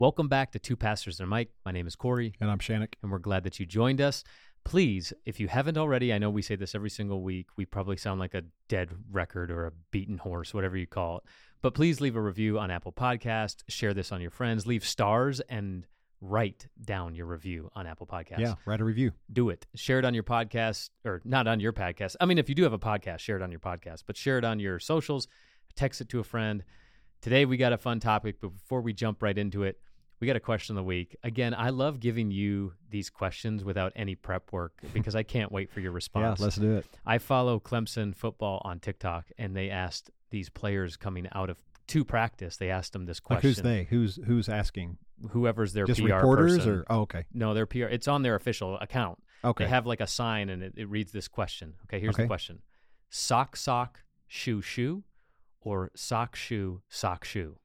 Welcome back to Two Pastors and a Mike. My name is Corey, And I'm Shannick. and we're glad that you joined us. Please, if you haven't already, I know we say this every single week. We probably sound like a dead record or a beaten horse, whatever you call it. But please leave a review on Apple Podcast. Share this on your friends. Leave stars and write down your review on Apple Podcasts. Yeah, write a review. do it. Share it on your podcast, or not on your podcast. I mean, if you do have a podcast, share it on your podcast, but share it on your socials. Text it to a friend. Today we got a fun topic, but before we jump right into it, we got a question of the week. Again, I love giving you these questions without any prep work because I can't wait for your response. Yeah, let's do it. I follow Clemson football on TikTok, and they asked these players coming out of to practice. They asked them this Like question. who's they? Who's who's asking? Whoever's their Just PR reporters person. or oh, okay. no, their PR. It's on their official account. Okay. They have like a sign and it, it reads this question. Okay, here's the question Sock, sock, shoe, shoe, or sock, shoe, sock, shoe?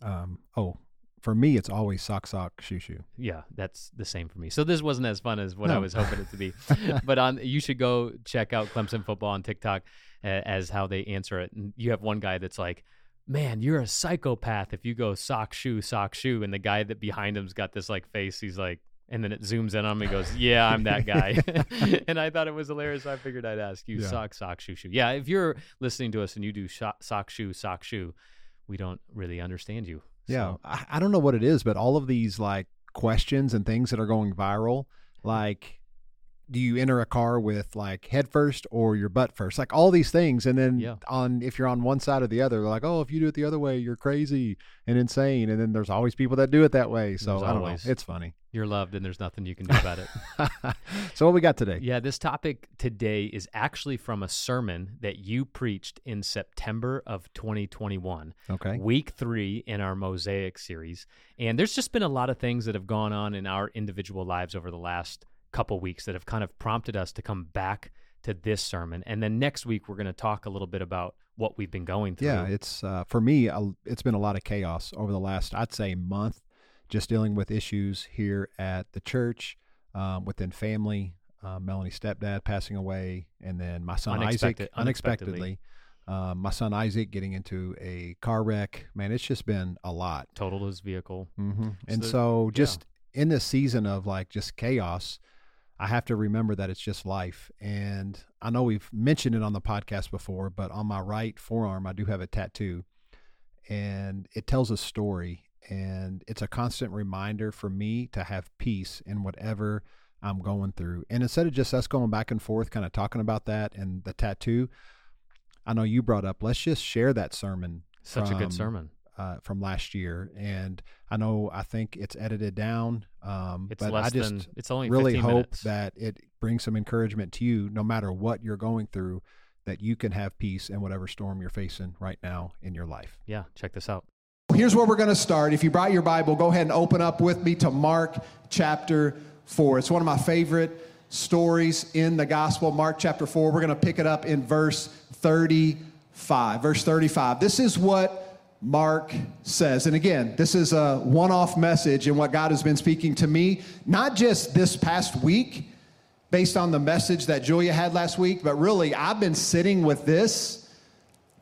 um oh, for me it's always sock sock shoe shoe. Yeah, that's the same for me. So this wasn't as fun as what I No. was hoping it to be. but on you should go check out Clemson football on TikTok uh, as how they answer it. And you have one guy that's like, "Man, you're a psychopath if you go sock, shoe, sock, shoe." And the guy that behind him's got this like face. He's like, and then it zooms in on him. He goes, "Yeah, I'm that guy." and I thought it was hilarious. So I figured I'd ask you, Yeah. sock, sock, shoe, shoe. Yeah, if you're listening to us and you do sock, shoe, sock, shoe, we don't really understand you. Yeah, So- I, I don't know what it is, but all of these like questions and things that are going viral, like do you enter a car with like head first or your butt first? Like all these things, and then Yeah. on if you're on one side or the other, they're like, oh, if you do it the other way, you're crazy and insane. And then there's always people that do it that way. So There's I don't always. know. It's funny. You're loved, and there's nothing you can do about it. so what we got today? Yeah, this topic today is actually from a sermon that you preached in September of 2021, Okay. week three in our Mosaic series. And there's just been a lot of things that have gone on in our individual lives over the last couple weeks that have kind of prompted us to come back to this sermon. And then next week, we're going to talk a little bit about what we've been going through. Yeah, it's uh, for me. It's been a lot of chaos over the last, I'd say, month, just dealing with issues here at the church, um, within family. Uh, Melanie's stepdad passing away, and then my son Unexpected- Isaac unexpectedly. unexpectedly. Um, my son Isaac getting into a car wreck. Man, it's just been a lot. totaled his vehicle. hmm And So, so, yeah. just in this season of like just chaos, I have to remember that it's just life. And I know we've mentioned it on the podcast before, but on my right forearm, I do have a tattoo, and it tells a story. And it's a constant reminder for me to have peace in whatever I'm going through. And instead of just us going back and forth, kind of talking about that and the tattoo, I know you brought up, let's just share that sermon Such a good sermon. uh, from last year, and I know I think it's edited down. Um, It's but less I just than, it's only really hope minutes. that it brings some encouragement to you, no matter what you're going through, that you can have peace in whatever storm you're facing right now in your life. yeah, check this out. Here's where we're going to start. If you brought your Bible, go ahead and open up with me to Mark chapter 4. It's one of my favorite stories in the gospel. Mark chapter 4. We're going to pick it up in verse 35. Verse 35. This is what Mark says. And again, this is a one off message in what God has been speaking to me, not just this past week based on the message that Julia had last week, but really, I've been sitting with this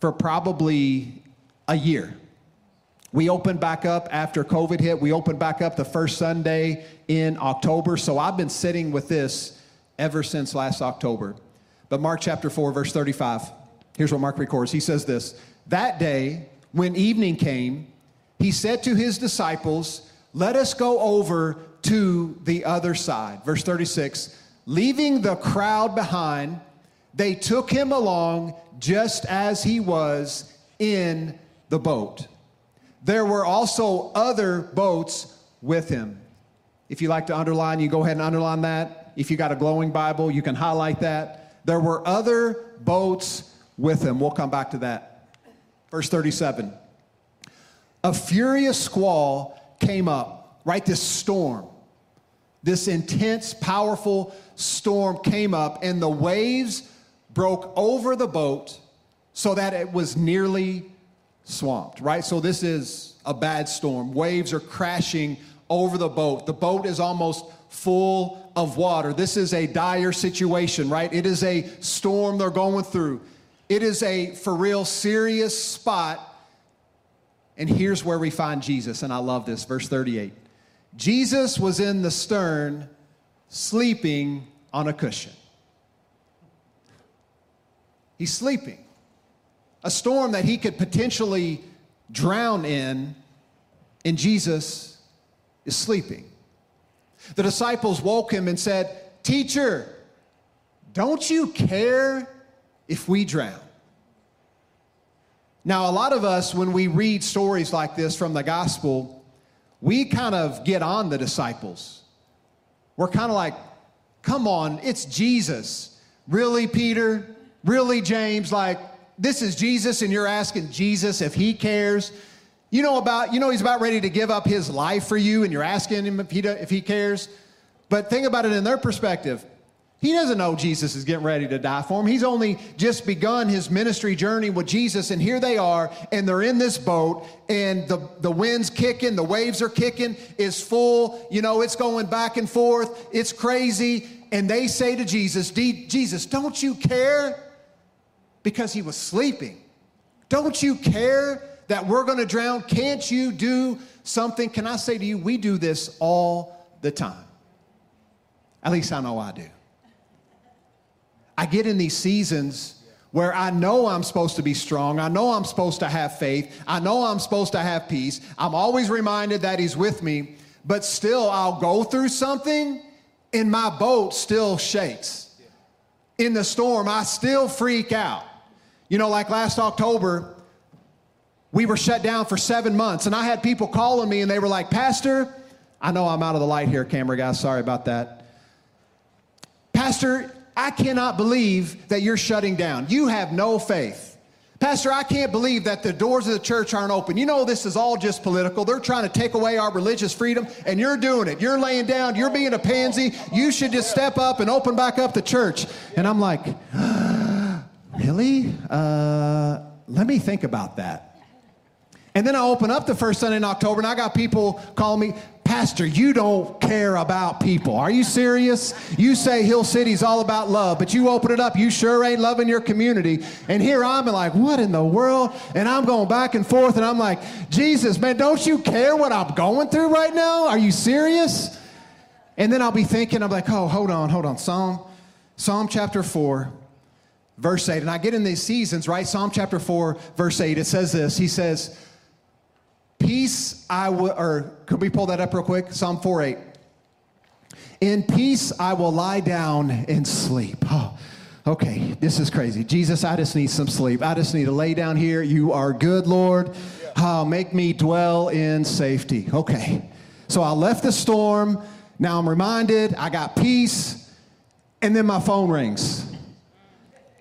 for probably a year. We opened back up after COVID hit. We opened back up the first Sunday in October. So I've been sitting with this ever since last October. But Mark chapter 4, verse 35, here's what Mark records. He says this That day, when evening came, he said to his disciples, Let us go over to the other side. Verse 36 Leaving the crowd behind, they took him along just as he was in the boat. There were also other boats with him. If you like to underline, you go ahead and underline that. If you got a glowing Bible, you can highlight that. There were other boats with him. We'll come back to that. Verse 37. A furious squall came up, right? This storm, this intense, powerful storm came up, and the waves broke over the boat so that it was nearly swamped, right? So this is a bad storm. Waves are crashing over the boat. The boat is almost full of water. This is a dire situation, right? It is a storm they're going through. It is a for real serious spot. And here's where we find Jesus, and I love this, verse 38. Jesus was in the stern, sleeping on a cushion. He's sleeping. A storm that he could potentially drown in, and Jesus is sleeping. The disciples woke him and said, Teacher, don't you care if we drown? Now, a lot of us, when we read stories like this from the gospel, we kind of get on the disciples. We're kind of like, come on, it's Jesus. Really, Peter? Really, James? Like, this is Jesus, and you're asking Jesus if he cares. You know about, you know, he's about ready to give up his life for you, and you're asking him if he, if he cares. But think about it in their perspective. He doesn't know Jesus is getting ready to die for him. He's only just begun his ministry journey with Jesus, and here they are, and they're in this boat, and the, the wind's kicking, the waves are kicking, it's full, you know, it's going back and forth, it's crazy. And they say to Jesus, Jesus, don't you care? Because he was sleeping. Don't you care that we're going to drown? Can't you do something? Can I say to you, we do this all the time. At least I know I do. I get in these seasons where I know I'm supposed to be strong. I know I'm supposed to have faith. I know I'm supposed to have peace. I'm always reminded that He's with me, but still, I'll go through something and my boat still shakes. In the storm, I still freak out. You know, like last October, we were shut down for seven months, and I had people calling me and they were like, Pastor, I know I'm out of the light here, camera guys. Sorry about that. Pastor, I cannot believe that you're shutting down. You have no faith. Pastor, I can't believe that the doors of the church aren't open. You know, this is all just political. They're trying to take away our religious freedom, and you're doing it. You're laying down, you're being a pansy. You should just step up and open back up the church. And I'm like, really? Uh, let me think about that. And then I open up the first Sunday in October, and I got people calling me, Pastor, you don't care about people. Are you serious? You say Hill City's all about love, but you open it up, you sure ain't loving your community. And here I'm like, what in the world? And I'm going back and forth, and I'm like, Jesus, man, don't you care what I'm going through right now? Are you serious? And then I'll be thinking, I'm like, oh, hold on, hold on. Psalm, Psalm chapter 4, verse 8. And I get in these seasons, right? Psalm chapter 4, verse 8. It says this He says, Peace I will, or could we pull that up real quick? Psalm 4 8. In peace I will lie down and sleep. Oh, okay, this is crazy. Jesus, I just need some sleep. I just need to lay down here. You are good, Lord. Oh, make me dwell in safety. Okay. So I left the storm. Now I'm reminded I got peace. And then my phone rings.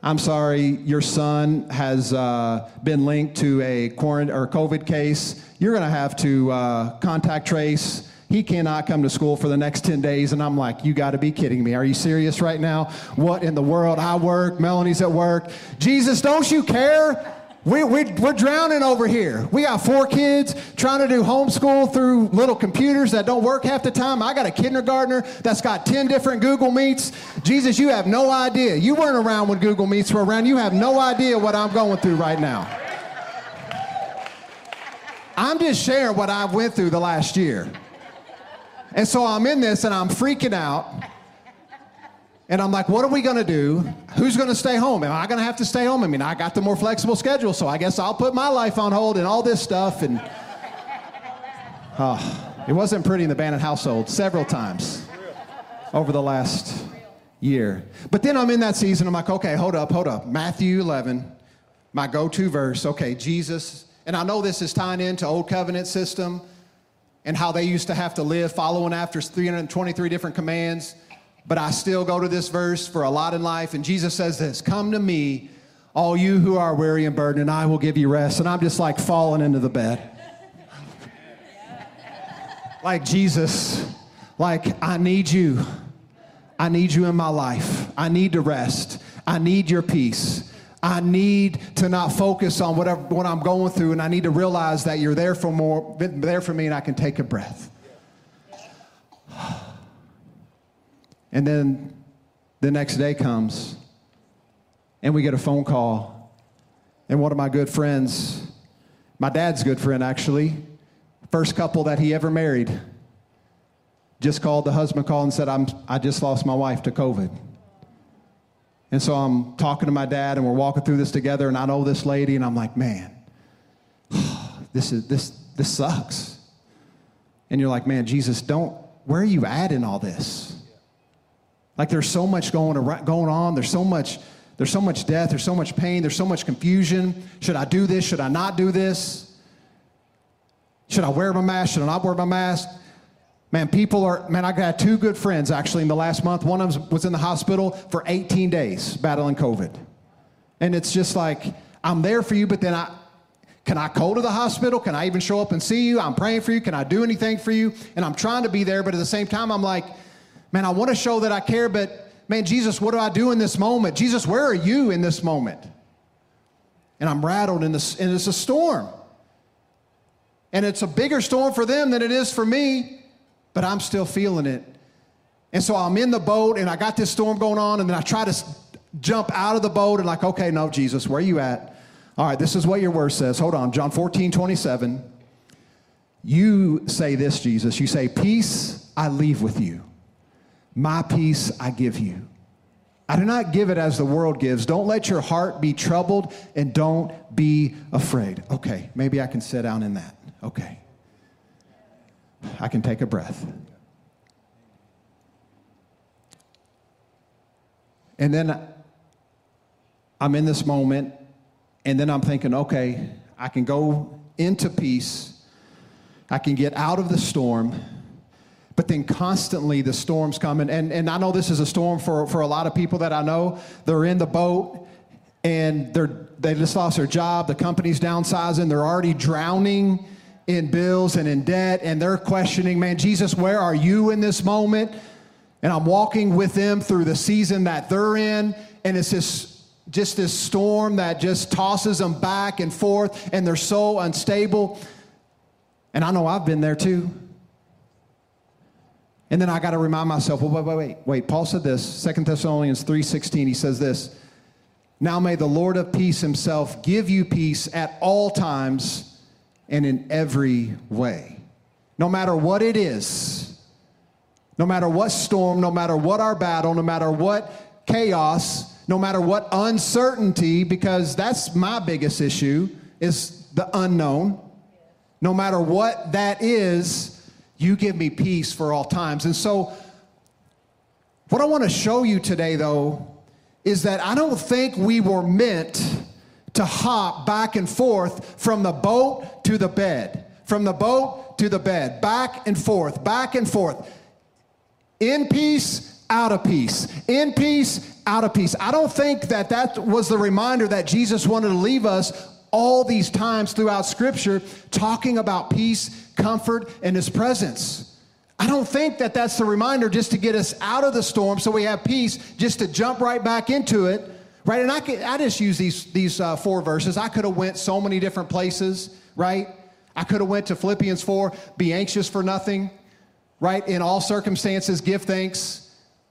I'm sorry, your son has uh, been linked to a quarant- or COVID case. You're going to have to uh, contact trace. He cannot come to school for the next 10 days. And I'm like, you got to be kidding me. Are you serious right now? What in the world? I work, Melanie's at work. Jesus, don't you care? We, we, we're drowning over here. We got four kids trying to do homeschool through little computers that don't work half the time. I got a kindergartner that's got 10 different Google Meets. Jesus, you have no idea. You weren't around when Google Meets were around. You have no idea what I'm going through right now. I'm just sharing what I went through the last year. And so I'm in this and I'm freaking out. And I'm like, what are we to do? Who's to stay home? Am I to have to stay home? I mean, I got the more flexible schedule, so I guess I'll put my life on hold and all this stuff. And oh, it wasn't pretty in the Bannon household several times over the last year. But then I'm in that season. I'm like, okay, hold up, hold up. Matthew 11, my go to verse. Okay, Jesus. And I know this is tying into Old Covenant system and how they used to have to live following after 323 different commands but I still go to this verse for a lot in life. And Jesus says this Come to me, all you who are weary and burdened, and I will give you rest. And I'm just like falling into the bed. like Jesus, like, I need you. I need you in my life. I need to rest. I need your peace. I need to not focus on whatever what I'm going through, and I need to realize that you're there for more, there for me, and I can take a breath. And then the next day comes, and we get a phone call. And one of my good friends My dad's good friend, actually, first couple that he ever married, just called the husband called and said, I'm, I just lost my wife to COVID. And so I'm talking to my dad and we're walking through this together and I know this lady and I'm like, man, this is this this sucks. And you're like, man, Jesus, don't where are you at in all this? Like there's so much going around, going on, there's so much there's so much death, there's so much pain, there's so much confusion. Should I do this? Should I not do this? Should I wear my mask? Should I not wear my mask? Man, people are, man, I got two good friends actually in the last month. One of them was in the hospital for 18 days battling COVID. And it's just like, I'm there for you, but then I, can I go to the hospital? Can I even show up and see you? I'm praying for you. Can I do anything for you? And I'm trying to be there, but at the same time, I'm like, man, I want to show that I care, but man, Jesus, what do I do in this moment? Jesus, where are you in this moment? And I'm rattled in this, and it's a storm. And it's a bigger storm for them than it is for me but I'm still feeling it. And so I'm in the boat and I got this storm going on, and then I try to jump out of the boat and, like, okay, no, Jesus, where are you at? All right, this is what your word says. Hold on, John 14, 27. You say this, Jesus. You say, Peace I leave with you, my peace I give you. I do not give it as the world gives. Don't let your heart be troubled and don't be afraid. Okay, maybe I can sit down in that. Okay. I can take a breath. And then I'm in this moment, and then I'm thinking, okay, I can go into peace, I can get out of the storm. But then constantly the storm's coming. And, and I know this is a storm for, for a lot of people that I know. They're in the boat and they're, they just lost their job. The company's downsizing. They're already drowning in bills and in debt, and they're questioning, man, Jesus, where are you in this moment? And I'm walking with them through the season that they're in, and it's this just this storm that just tosses them back and forth, and they're so unstable. And I know I've been there too. And then I got to remind myself, well, wait, wait, wait, wait. Paul said this, Second Thessalonians 3.16, he says this, Now may the Lord of peace himself give you peace at all times and in every way. No matter what it is, no matter what storm, no matter what our battle, no matter what chaos, no matter what uncertainty, because that's my biggest issue, is the unknown. No matter what that is, you give me peace for all times. And so, what I want to show you today, though, is that I don't think we were meant to hop back and forth from the boat to the bed, from the boat to the bed, back and forth, back and forth. In peace, out of peace. In peace, out of peace. I don't think that that was the reminder that Jesus wanted to leave us all these times throughout Scripture talking about peace, comfort, and His presence. I don't think that that's the reminder just to get us out of the storm so we have peace, just to jump right back into it right? And I, could, I just use these, these uh, four verses. I could have went so many different places, right? I could have went to Philippians 4, be anxious for nothing, right? In all circumstances, give thanks.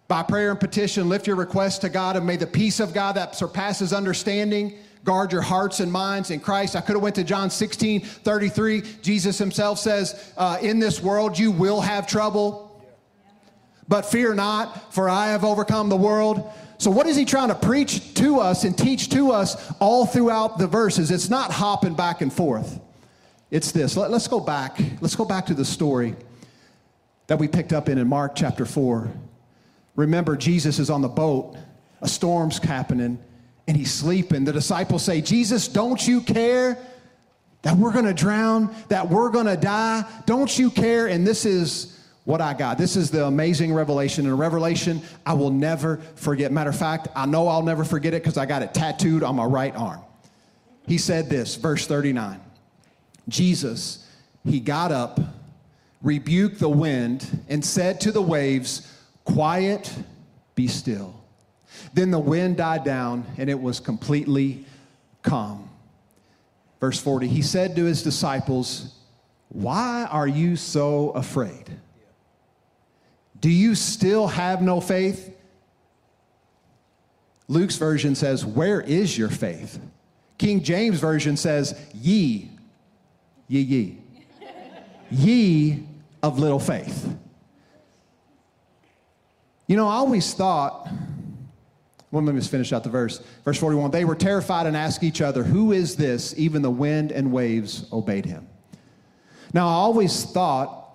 By prayer and petition, lift your requests to God, and may the peace of God that surpasses understanding guard your hearts and minds in Christ. I could have went to John 16, 33. Jesus himself says, uh, in this world you will have trouble, but fear not, for I have overcome the world. So, what is he trying to preach to us and teach to us all throughout the verses? It's not hopping back and forth. It's this. Let, us go back. Let's go back to the story that we picked up in in Mark chapter 4. Remember, Jesus is on the boat, a storm's happening, and he's sleeping. The disciples say, Jesus, don't you care that we're going to drown, that we're going to die? Don't you care? And this is what I got. This is the amazing revelation, and a revelation I will never forget. Matter of fact, I know I'll never forget it because I got it tattooed on my right arm. He said this, verse 39 Jesus, he got up, rebuked the wind, and said to the waves, Quiet, be still. Then the wind died down, and it was completely calm. Verse 40, he said to his disciples, Why are you so afraid? Do you still have no faith? Luke's version says, Where is your faith? King James version says, Ye Ye, ye. ye of little faith. You know, I always thought, well, let me just finish out the verse. Verse 41 They were terrified and asked each other, Who is this? Even the wind and waves obeyed him. Now, I always thought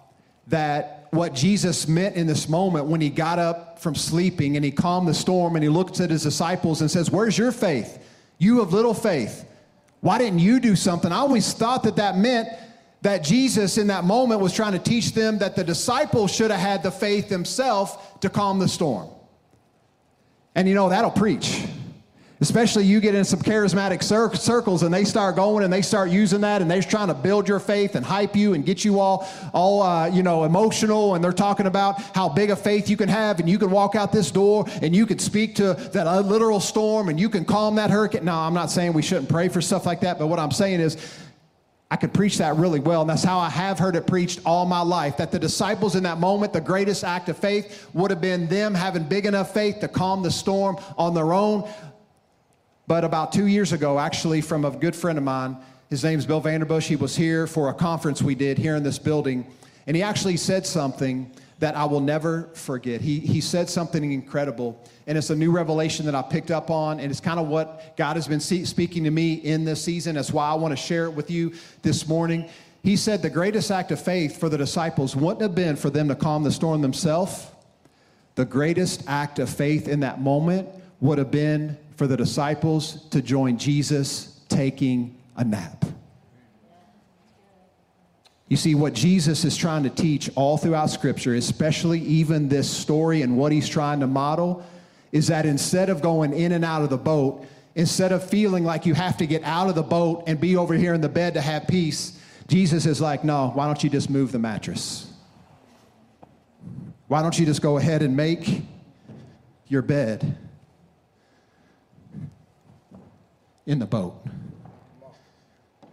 that what Jesus meant in this moment when he got up from sleeping and he calmed the storm and he looked at his disciples and says, Where's your faith? You of little faith. Why didn't you do something? I always thought that that meant that Jesus in that moment was trying to teach them that the disciples should have had the faith themselves to calm the storm. And you know, that'll preach. Especially you get in some charismatic cir- circles and they start going and they start using that and they're trying to build your faith and hype you and get you all, all uh, you know, emotional. And they're talking about how big a faith you can have and you can walk out this door and you can speak to that literal storm and you can calm that hurricane. No, I'm not saying we shouldn't pray for stuff like that, but what I'm saying is I could preach that really well, and that's how I have heard it preached all my life. That the disciples in that moment, the greatest act of faith would have been them having big enough faith to calm the storm on their own. But about two years ago, actually, from a good friend of mine, his name's Bill Vanderbush. He was here for a conference we did here in this building, and he actually said something that I will never forget. He, he said something incredible, and it's a new revelation that I picked up on, and it's kind of what God has been see, speaking to me in this season. That's why I want to share it with you this morning. He said the greatest act of faith for the disciples wouldn't have been for them to calm the storm themselves. The greatest act of faith in that moment would have been for the disciples to join Jesus taking a nap. You see, what Jesus is trying to teach all throughout Scripture, especially even this story and what he's trying to model, is that instead of going in and out of the boat, instead of feeling like you have to get out of the boat and be over here in the bed to have peace, Jesus is like, no, why don't you just move the mattress? Why don't you just go ahead and make your bed in the boat?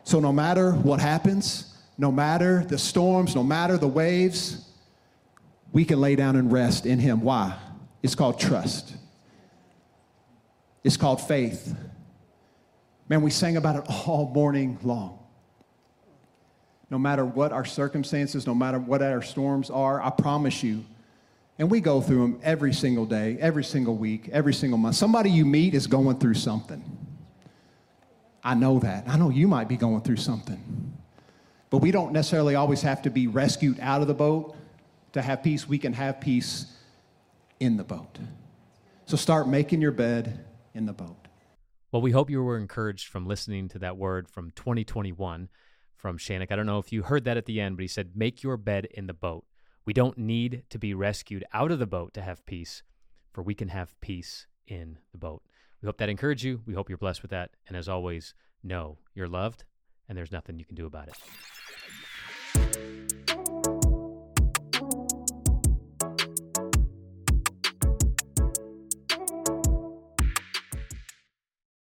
So, no matter what happens, no matter the storms, no matter the waves, we can lay down and rest in Him. Why? It's called trust, it's called faith. Man, we sang about it all morning long. No matter what our circumstances, no matter what our storms are, I promise you, and we go through them every single day, every single week, every single month. Somebody you meet is going through something. I know that. I know you might be going through something. But we don't necessarily always have to be rescued out of the boat to have peace. We can have peace in the boat. So start making your bed in the boat. Well, we hope you were encouraged from listening to that word from 2021 from Shannock. I don't know if you heard that at the end, but he said, Make your bed in the boat. We don't need to be rescued out of the boat to have peace, for we can have peace in the boat. We hope that encouraged you. We hope you're blessed with that. And as always, know you're loved and there's nothing you can do about it.